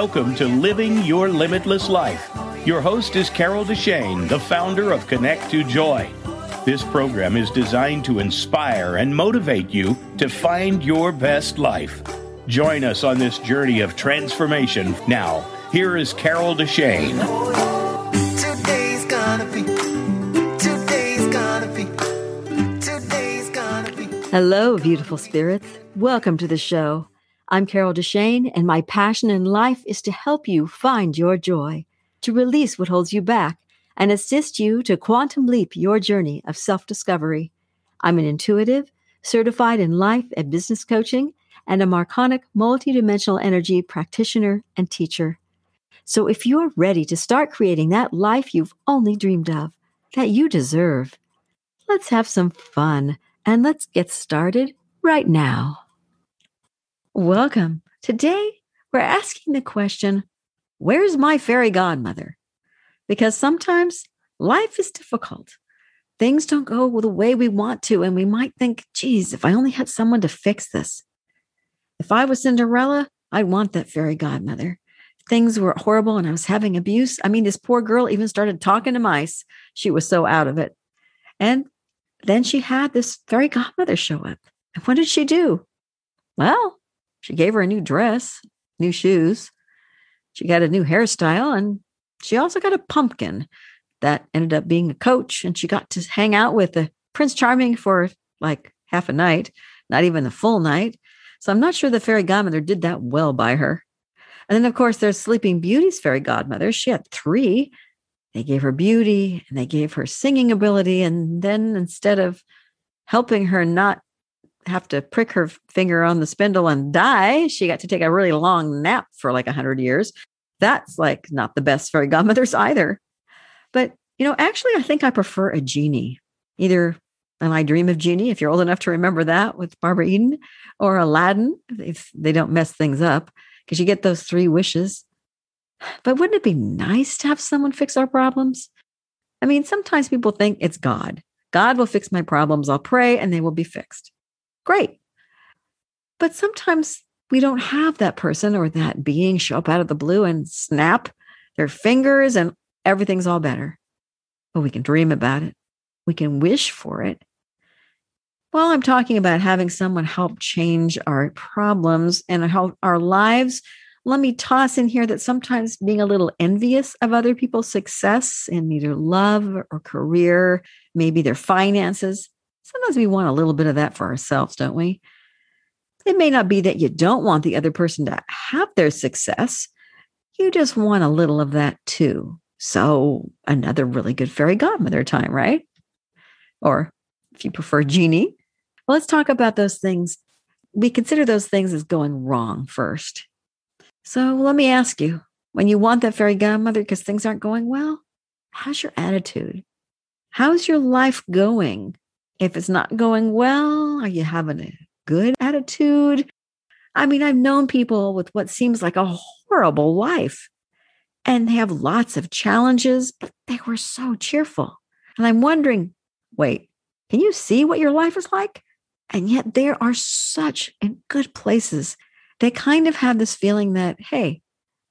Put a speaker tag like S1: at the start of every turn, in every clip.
S1: Welcome to Living Your Limitless Life. Your host is Carol Deshane, the founder of Connect to Joy. This program is designed to inspire and motivate you to find your best life. Join us on this journey of transformation. Now, here is Carol Deshane.
S2: Today's gonna be. Today's gonna be. Today's gonna be.
S3: Hello, beautiful spirits. Welcome to the show. I'm Carol Deshane, and my passion in life is to help you find your joy, to release what holds you back, and assist you to quantum leap your journey of self discovery. I'm an intuitive, certified in life and business coaching, and a Marconic multidimensional energy practitioner and teacher. So if you're ready to start creating that life you've only dreamed of, that you deserve, let's have some fun and let's get started right now. Welcome. Today, we're asking the question Where's my fairy godmother? Because sometimes life is difficult. Things don't go the way we want to, and we might think, geez, if I only had someone to fix this. If I was Cinderella, I'd want that fairy godmother. Things were horrible and I was having abuse. I mean, this poor girl even started talking to mice. She was so out of it. And then she had this fairy godmother show up. And what did she do? Well, she gave her a new dress, new shoes. She got a new hairstyle, and she also got a pumpkin that ended up being a coach. And she got to hang out with the Prince Charming for like half a night, not even the full night. So I'm not sure the fairy godmother did that well by her. And then, of course, there's Sleeping Beauty's fairy godmother. She had three. They gave her beauty and they gave her singing ability. And then instead of helping her not have to prick her finger on the spindle and die. She got to take a really long nap for like a hundred years. That's like not the best fairy godmothers either. But you know, actually, I think I prefer a genie. Either and I Dream of Jeannie, if you're old enough to remember that with Barbara Eden, or Aladdin, if they don't mess things up, because you get those three wishes. But wouldn't it be nice to have someone fix our problems? I mean, sometimes people think it's God. God will fix my problems. I'll pray and they will be fixed. Great. But sometimes we don't have that person or that being show up out of the blue and snap their fingers and everything's all better. But we can dream about it. We can wish for it. Well, I'm talking about having someone help change our problems and help our lives. Let me toss in here that sometimes being a little envious of other people's success in either love or career, maybe their finances, sometimes we want a little bit of that for ourselves, don't we? It may not be that you don't want the other person to have their success. You just want a little of that too. So, another really good fairy godmother time, right? Or if you prefer genie, well, let's talk about those things. We consider those things as going wrong first. So, let me ask you when you want that fairy godmother because things aren't going well, how's your attitude? How's your life going? If it's not going well, are you having a good attitude? I mean, I've known people with what seems like a horrible life and they have lots of challenges, but they were so cheerful. And I'm wondering wait, can you see what your life is like? And yet there are such in good places. They kind of have this feeling that, hey,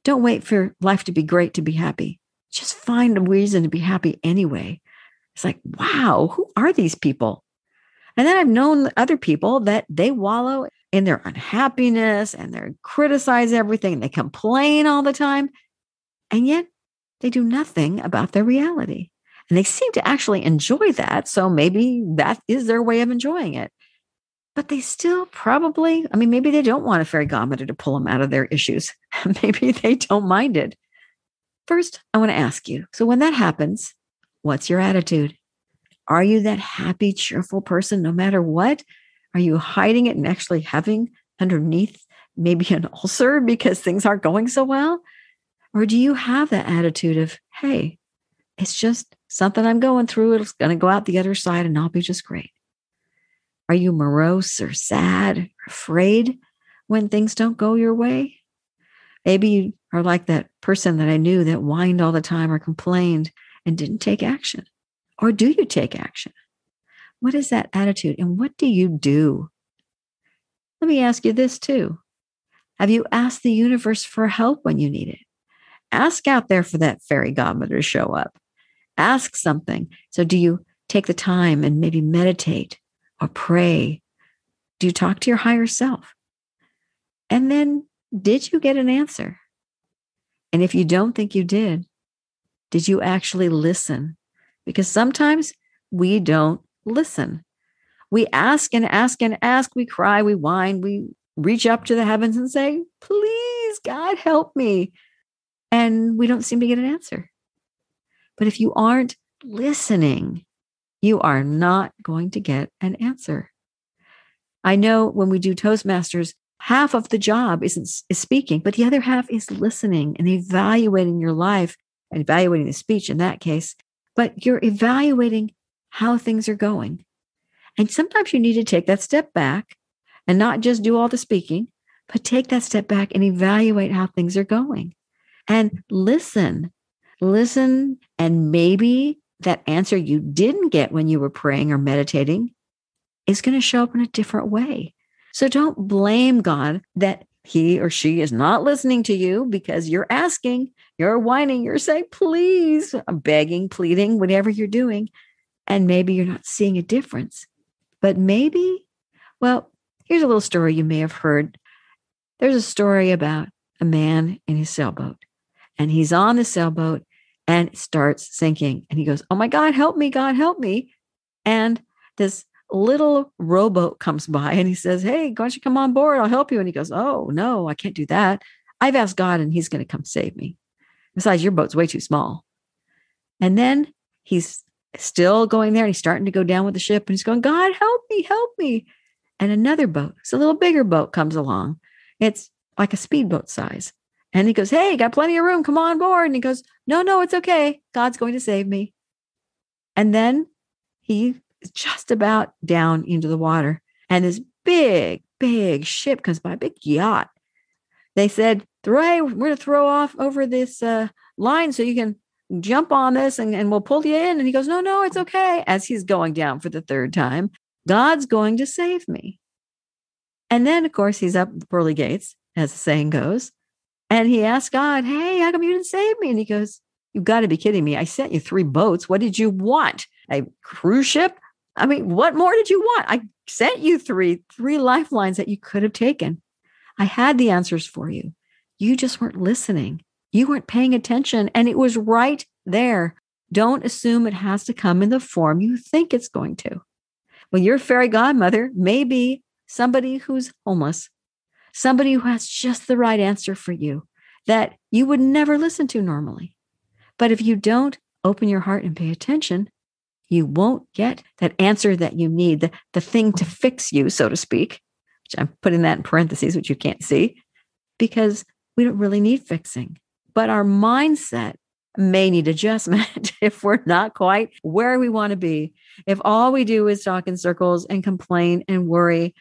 S3: don't wait for life to be great to be happy. Just find a reason to be happy anyway. It's like, wow, who are these people? And then I've known other people that they wallow in their unhappiness and they criticize everything. They complain all the time. And yet they do nothing about their reality. And they seem to actually enjoy that. So maybe that is their way of enjoying it. But they still probably, I mean, maybe they don't want a fairy godmother to pull them out of their issues. maybe they don't mind it. First, I want to ask you so when that happens, what's your attitude? Are you that happy, cheerful person no matter what? Are you hiding it and actually having underneath maybe an ulcer because things aren't going so well? Or do you have that attitude of, hey, it's just something I'm going through. It's going to go out the other side and I'll be just great. Are you morose or sad, or afraid when things don't go your way? Maybe you are like that person that I knew that whined all the time or complained and didn't take action. Or do you take action? What is that attitude and what do you do? Let me ask you this too. Have you asked the universe for help when you need it? Ask out there for that fairy godmother to show up. Ask something. So, do you take the time and maybe meditate or pray? Do you talk to your higher self? And then, did you get an answer? And if you don't think you did, did you actually listen? Because sometimes we don't listen. We ask and ask and ask. We cry, we whine, we reach up to the heavens and say, Please, God, help me. And we don't seem to get an answer. But if you aren't listening, you are not going to get an answer. I know when we do Toastmasters, half of the job isn't is speaking, but the other half is listening and evaluating your life and evaluating the speech in that case. But you're evaluating how things are going. And sometimes you need to take that step back and not just do all the speaking, but take that step back and evaluate how things are going and listen. Listen, and maybe that answer you didn't get when you were praying or meditating is going to show up in a different way. So don't blame God that he or she is not listening to you because you're asking, you're whining, you're saying, please, I'm begging, pleading, whatever you're doing. And maybe you're not seeing a difference. But maybe, well, here's a little story you may have heard. There's a story about a man in his sailboat, and he's on the sailboat and it starts sinking. And he goes, Oh my God, help me, God, help me. And this little rowboat comes by and he says, Hey, why don't you come on board? I'll help you. And he goes, Oh, no, I can't do that. I've asked God and he's going to come save me. Besides, your boat's way too small. And then he's still going there and he's starting to go down with the ship and he's going, God, help me, help me. And another boat, it's a little bigger boat comes along. It's like a speedboat size. And he goes, Hey, got plenty of room. Come on board. And he goes, No, no, it's okay. God's going to save me. And then he just about down into the water. And this big, big ship comes by, big yacht. They said, Hey, we're going to throw off over this uh, line so you can jump on this and, and we'll pull you in. And he goes, No, no, it's okay. As he's going down for the third time, God's going to save me. And then, of course, he's up the pearly gates, as the saying goes. And he asks God, Hey, how come you didn't save me? And he goes, You've got to be kidding me. I sent you three boats. What did you want? A cruise ship? I mean, what more did you want? I sent you three, three lifelines that you could have taken. I had the answers for you. You just weren't listening. You weren't paying attention. And it was right there. Don't assume it has to come in the form you think it's going to. Well, your fairy godmother may be somebody who's homeless, somebody who has just the right answer for you that you would never listen to normally. But if you don't open your heart and pay attention, you won't get that answer that you need, the, the thing to fix you, so to speak, which I'm putting that in parentheses, which you can't see, because we don't really need fixing. But our mindset may need adjustment if we're not quite where we want to be. If all we do is talk in circles and complain and worry,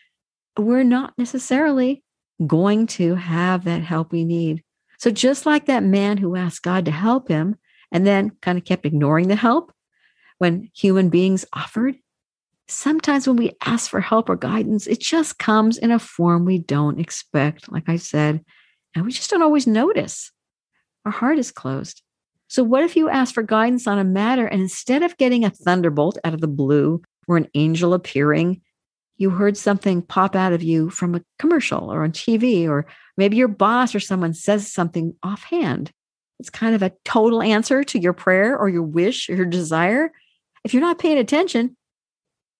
S3: we're not necessarily going to have that help we need. So, just like that man who asked God to help him and then kind of kept ignoring the help, when human beings offered. Sometimes when we ask for help or guidance, it just comes in a form we don't expect, like I said, and we just don't always notice. Our heart is closed. So, what if you ask for guidance on a matter and instead of getting a thunderbolt out of the blue or an angel appearing, you heard something pop out of you from a commercial or on TV, or maybe your boss or someone says something offhand? It's kind of a total answer to your prayer or your wish or your desire. If you're not paying attention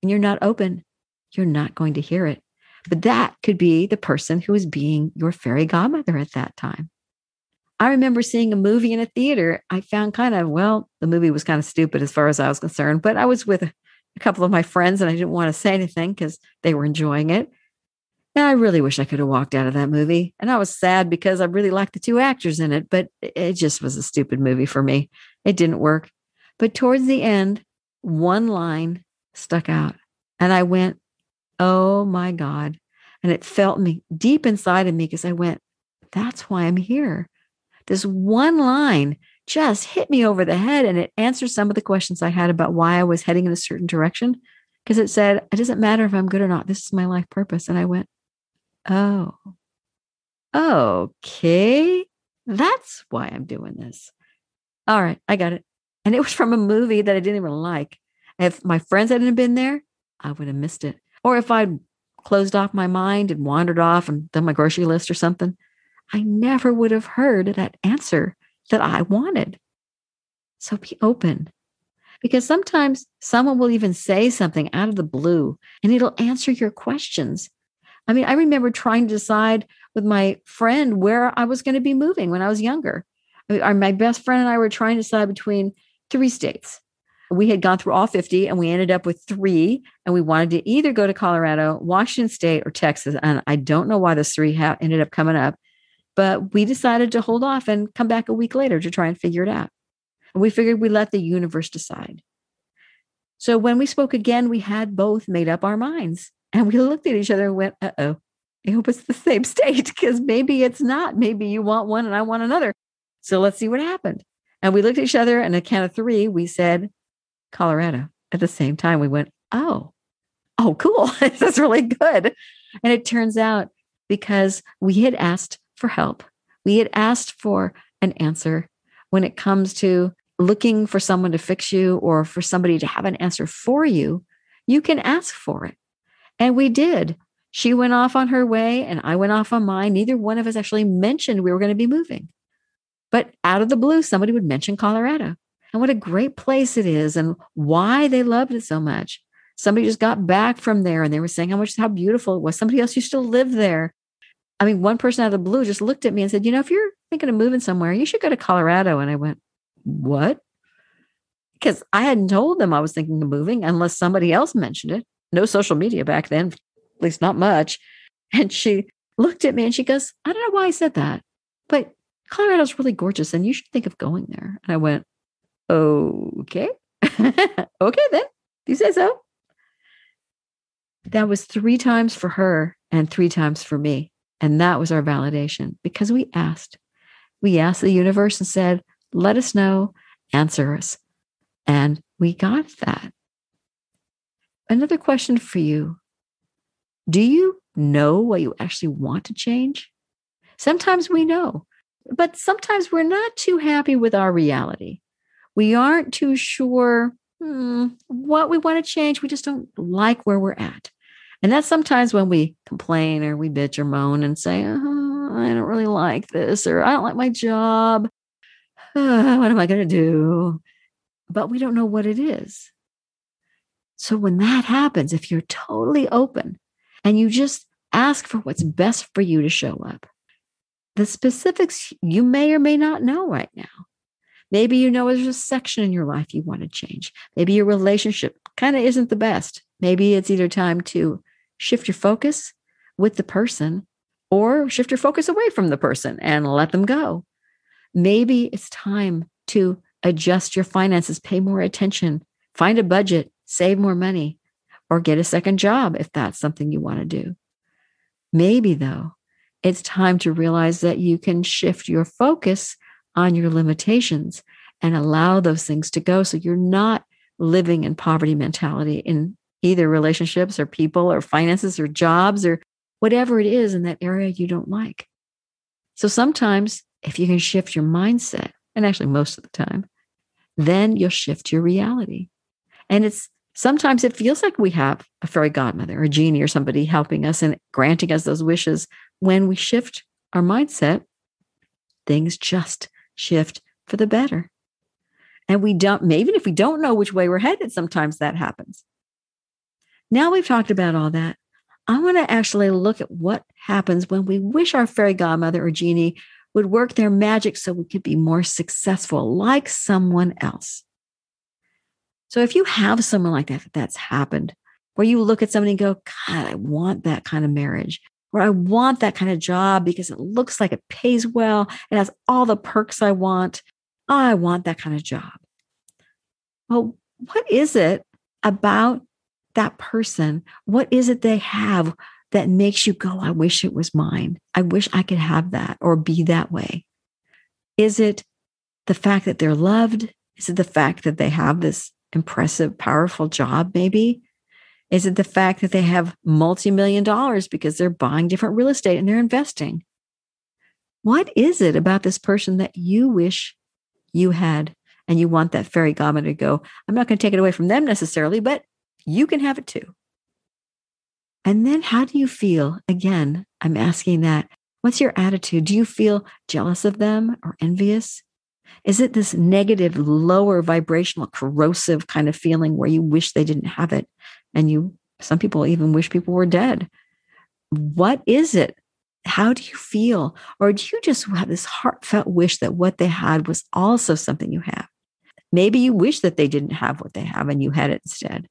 S3: and you're not open, you're not going to hear it. But that could be the person who is being your fairy godmother at that time. I remember seeing a movie in a theater. I found kind of, well, the movie was kind of stupid as far as I was concerned, but I was with a couple of my friends and I didn't want to say anything because they were enjoying it. And I really wish I could have walked out of that movie. And I was sad because I really liked the two actors in it, but it just was a stupid movie for me. It didn't work. But towards the end, one line stuck out. And I went, Oh my God. And it felt me deep inside of me because I went, That's why I'm here. This one line just hit me over the head and it answered some of the questions I had about why I was heading in a certain direction. Because it said, It doesn't matter if I'm good or not. This is my life purpose. And I went, Oh, okay, that's why I'm doing this. All right, I got it. And it was from a movie that I didn't even like. If my friends hadn't been there, I would have missed it. Or if I'd closed off my mind and wandered off and done my grocery list or something, I never would have heard that answer that I wanted. So be open. Because sometimes someone will even say something out of the blue and it'll answer your questions. I mean, I remember trying to decide with my friend where I was going to be moving when I was younger. I mean, my best friend and I were trying to decide between three states. We had gone through all 50 and we ended up with three. And we wanted to either go to Colorado, Washington State, or Texas. And I don't know why those three ha- ended up coming up, but we decided to hold off and come back a week later to try and figure it out. And we figured we let the universe decide. So when we spoke again, we had both made up our minds. And we looked at each other and went, uh oh, I hope it's the same state because maybe it's not. Maybe you want one and I want another. So let's see what happened. And we looked at each other and a count of three, we said Colorado. At the same time, we went, oh, oh, cool. this is really good. And it turns out because we had asked for help, we had asked for an answer when it comes to looking for someone to fix you or for somebody to have an answer for you, you can ask for it. And we did. She went off on her way and I went off on mine. Neither one of us actually mentioned we were going to be moving. But out of the blue, somebody would mention Colorado and what a great place it is and why they loved it so much. Somebody just got back from there and they were saying how much, how beautiful it was. Somebody else used to live there. I mean, one person out of the blue just looked at me and said, You know, if you're thinking of moving somewhere, you should go to Colorado. And I went, What? Because I hadn't told them I was thinking of moving unless somebody else mentioned it. No social media back then, at least not much. And she looked at me and she goes, I don't know why I said that, but Colorado's really gorgeous and you should think of going there. And I went, Okay. okay, then. You say so. That was three times for her and three times for me. And that was our validation because we asked. We asked the universe and said, let us know, answer us. And we got that. Another question for you Do you know what you actually want to change? Sometimes we know, but sometimes we're not too happy with our reality. We aren't too sure hmm, what we want to change. We just don't like where we're at. And that's sometimes when we complain or we bitch or moan and say, oh, I don't really like this, or I don't like my job. Uh, what am I going to do? But we don't know what it is. So when that happens, if you're totally open and you just ask for what's best for you to show up, the specifics you may or may not know right now. Maybe you know there's a section in your life you want to change. Maybe your relationship kind of isn't the best. Maybe it's either time to shift your focus with the person or shift your focus away from the person and let them go. Maybe it's time to adjust your finances, pay more attention, find a budget, save more money, or get a second job if that's something you want to do. Maybe, though, it's time to realize that you can shift your focus on your limitations and allow those things to go so you're not living in poverty mentality in either relationships or people or finances or jobs or whatever it is in that area you don't like. So sometimes, if you can shift your mindset, and actually most of the time, then you'll shift your reality. And it's sometimes it feels like we have a fairy godmother or a genie or somebody helping us and granting us those wishes. When we shift our mindset, things just shift for the better. And we don't, maybe even if we don't know which way we're headed, sometimes that happens. Now we've talked about all that. I want to actually look at what happens when we wish our fairy godmother or genie would work their magic so we could be more successful like someone else. So if you have someone like that, that's happened, where you look at somebody and go, God, I want that kind of marriage, or I want that kind of job because it looks like it pays well, it has all the perks I want. I want that kind of job. Well, what is it about that person, what is it they have that makes you go, I wish it was mine? I wish I could have that or be that way. Is it the fact that they're loved? Is it the fact that they have this impressive, powerful job, maybe? Is it the fact that they have multi million dollars because they're buying different real estate and they're investing? What is it about this person that you wish you had and you want that fairy godmother to go? I'm not going to take it away from them necessarily, but you can have it too. And then how do you feel? Again, I'm asking that. What's your attitude? Do you feel jealous of them or envious? Is it this negative, lower vibrational, corrosive kind of feeling where you wish they didn't have it? And you, some people even wish people were dead. What is it? How do you feel? Or do you just have this heartfelt wish that what they had was also something you have? Maybe you wish that they didn't have what they have and you had it instead.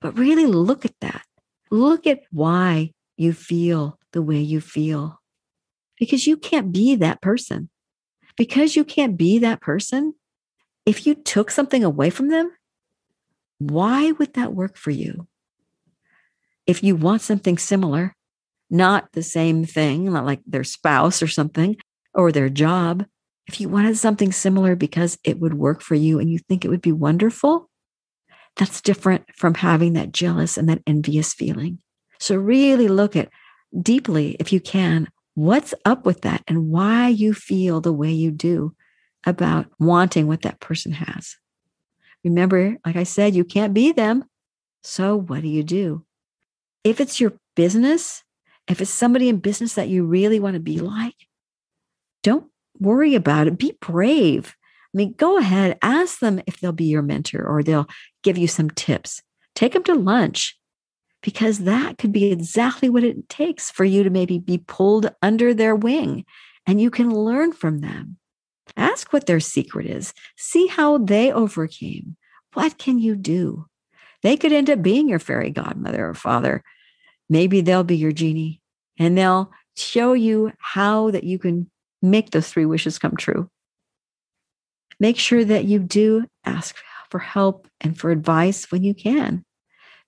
S3: But really look at that. Look at why you feel the way you feel. Because you can't be that person because you can't be that person, if you took something away from them, why would that work for you? If you want something similar, not the same thing, not like their spouse or something, or their job, if you wanted something similar because it would work for you and you think it would be wonderful, that's different from having that jealous and that envious feeling. So, really look at deeply, if you can, what's up with that and why you feel the way you do about wanting what that person has. Remember, like I said, you can't be them. So what do you do? If it's your business, if it's somebody in business that you really want to be like, don't worry about it. Be brave. I mean, go ahead, ask them if they'll be your mentor or they'll give you some tips. Take them to lunch because that could be exactly what it takes for you to maybe be pulled under their wing and you can learn from them. Ask what their secret is, see how they overcame. What can you do? They could end up being your fairy godmother or father. Maybe they'll be your genie and they'll show you how that you can make those three wishes come true. Make sure that you do ask for help and for advice when you can,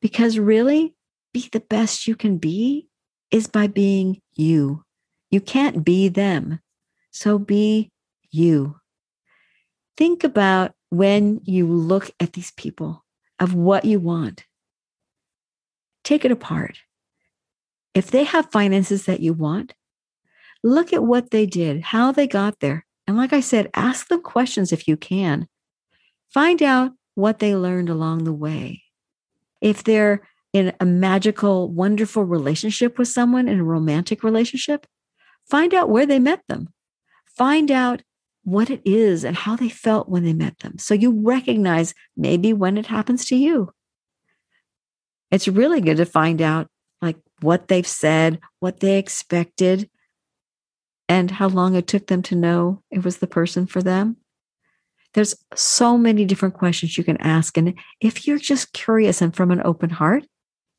S3: because really, be the best you can be is by being you. You can't be them. So be you. Think about when you look at these people of what you want. Take it apart. If they have finances that you want, look at what they did, how they got there. And like I said, ask them questions if you can. Find out what they learned along the way. If they're in a magical, wonderful relationship with someone in a romantic relationship, find out where they met them. Find out what it is and how they felt when they met them. So you recognize maybe when it happens to you. It's really good to find out what they've said, what they expected, and how long it took them to know it was the person for them. There's so many different questions you can ask. And if you're just curious and from an open heart,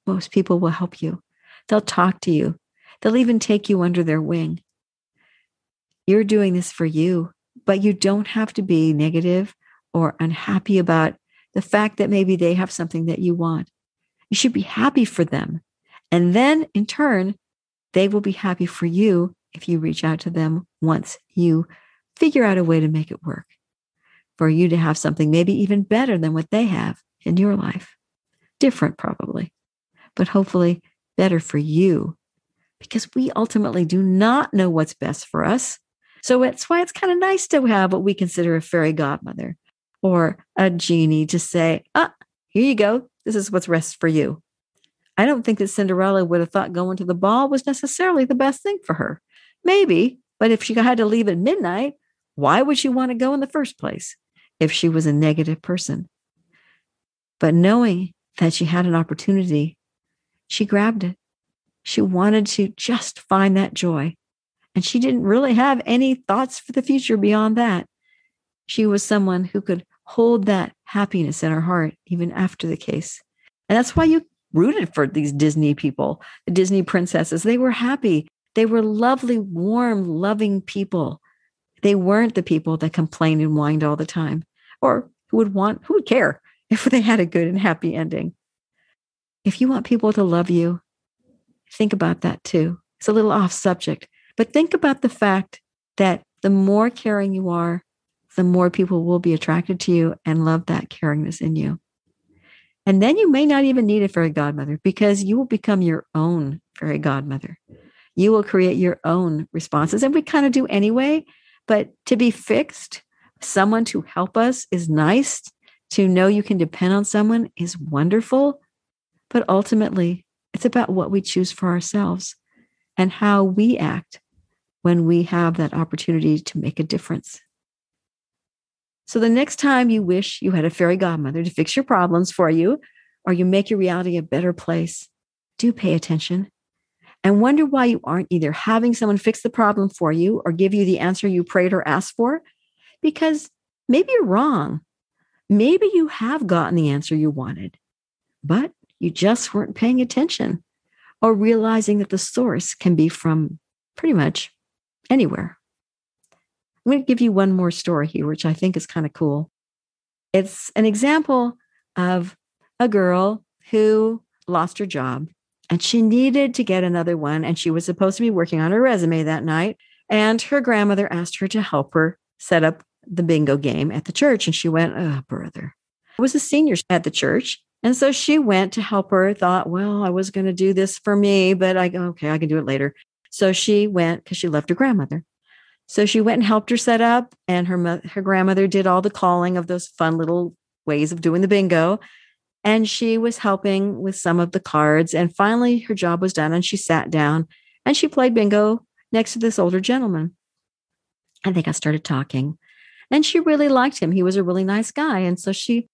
S3: most people will help you. They'll talk to you. They'll even take you under their wing. You're doing this for you, but you don't have to be negative or unhappy about the fact that maybe they have something that you want. You should be happy for them. And then in turn, they will be happy for you if you reach out to them once you figure out a way to make it work for you to have something maybe even better than what they have in your life. Different, probably but hopefully better for you because we ultimately do not know what's best for us. So it's why it's kind of nice to have what we consider a fairy godmother or a genie to say, ah, here you go. This is what's best for you. I don't think that Cinderella would have thought going to the ball was necessarily the best thing for her. Maybe, but if she had to leave at midnight, why would she want to go in the first place if she was a negative person? But knowing that she had an opportunity she grabbed it. She wanted to just find that joy. And she didn't really have any thoughts for the future beyond that. She was someone who could hold that happiness in her heart even after the case. And that's why you rooted for these Disney people, the Disney princesses. They were happy. They were lovely, warm, loving people. They weren't the people that complained and whined all the time or who would want, who would care if they had a good and happy ending if you want people to love you, think about that too. It's a little off subject, but think about the fact that the more caring you are, the more people will be attracted to you and love that caringness in you. And then you may not even need a fairy godmother because you will become your own fairy godmother. You will create your own responses. And we kind of do anyway. But to be fixed, someone to help us is nice. To know you can depend on someone is wonderful. But ultimately, it's about what we choose for ourselves and how we act when we have that opportunity to make a difference. So the next time you wish you had a fairy godmother to fix your problems for you, or you make your reality a better place, do pay attention and wonder why you aren't either having someone fix the problem for you or give you the answer you prayed or asked for. Because maybe you're wrong. Maybe you have gotten the answer you wanted, but you just weren't paying attention or realizing that the source can be from pretty much anywhere. I'm going to give you one more story here, which I think is kind of cool. It's an example of a girl who lost her job and she needed to get another one. And she was supposed to be working on her resume that night. And her grandmother asked her to help her set up the bingo game at the church. And she went, Oh, brother. I was a senior at the church. And so she went to help her, thought, Well, I was going to do this for me, but I go, Okay, I can do it later. So she went because she loved her grandmother. So she went and helped her set up, and her her grandmother did all the calling of those fun little ways of doing the bingo. And she was helping with some of the cards. And finally, her job was done, and she sat down and she played bingo next to this older gentleman. And they got started talking, and she really liked him. He was a really nice guy, and so she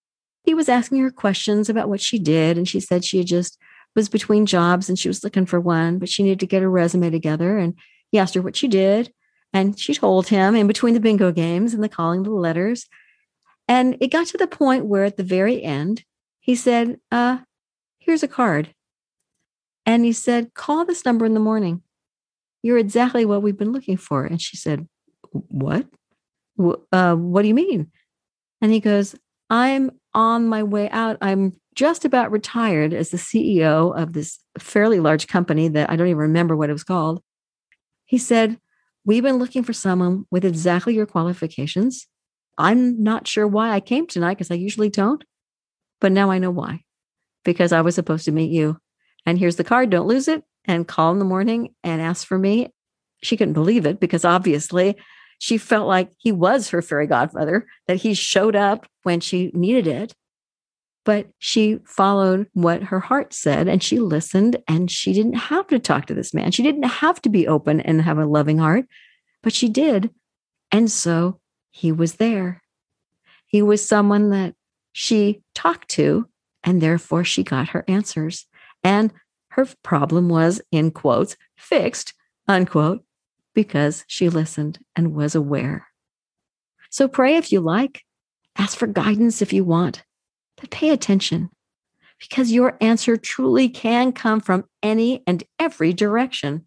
S3: he was asking her questions about what she did, and she said she just was between jobs and she was looking for one, but she needed to get her resume together. And he asked her what she did. And she told him in between the bingo games and the calling the letters. And it got to the point where at the very end, he said, uh, here's a card. And he said, call this number in the morning. You're exactly what we've been looking for. And she said, what? Uh, what do you mean? And he goes, I'm on my way out. I'm just about retired as the CEO of this fairly large company that I don't even remember what it was called. He said, We've been looking for someone with exactly your qualifications. I'm not sure why I came tonight because I usually don't, but now I know why because I was supposed to meet you. And here's the card. Don't lose it and call in the morning and ask for me. She couldn't believe it because obviously she felt like he was her fairy godfather, that he showed up when she needed it but she followed what her heart said and she listened and she didn't have to talk to this man. She didn't have to be open and have a loving heart, but she did. And so he was there. He was someone that she talked to, and therefore she got her answers. And her problem was, in quotes, fixed, unquote, because she listened and was aware. So pray if you like, ask for guidance if you want but pay attention because your answer truly can come from any and every direction.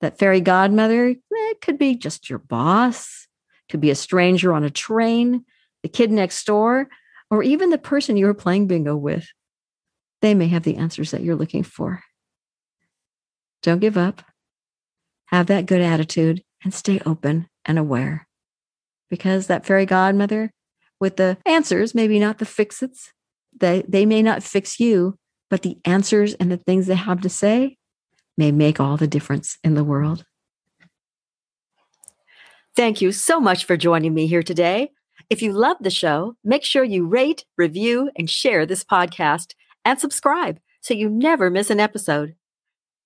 S3: That fairy godmother it eh, could be just your boss, could be a stranger on a train, the kid next door, or even the person you were playing bingo with. They may have the answers that you're looking for. Don't give up. Have that good attitude and stay open and aware. Because that fairy godmother with the answers, maybe not the fix its. They, they may not fix you, but the answers and the things they have to say may make all the difference in the world. Thank you so much for joining me here today. If you love the show, make sure you rate, review, and share this podcast and subscribe so you never miss an episode.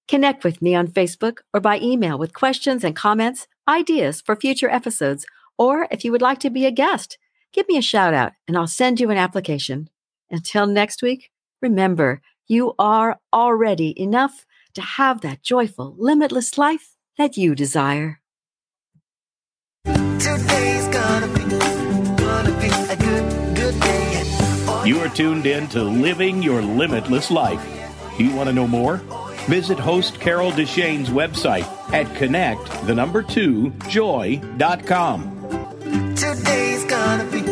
S3: Connect with me on Facebook or by email with questions and comments, ideas for future episodes, or if you would like to be a guest give me a shout out and I'll send you an application. Until next week, remember, you are already enough to have that joyful, limitless life that you desire.
S2: Today's gonna be, gonna be a good, good day.
S1: You are tuned in to Living Your Limitless Life. Do you want to know more? Visit host Carol Deshane's website at connect, the number two, joy.com gonna be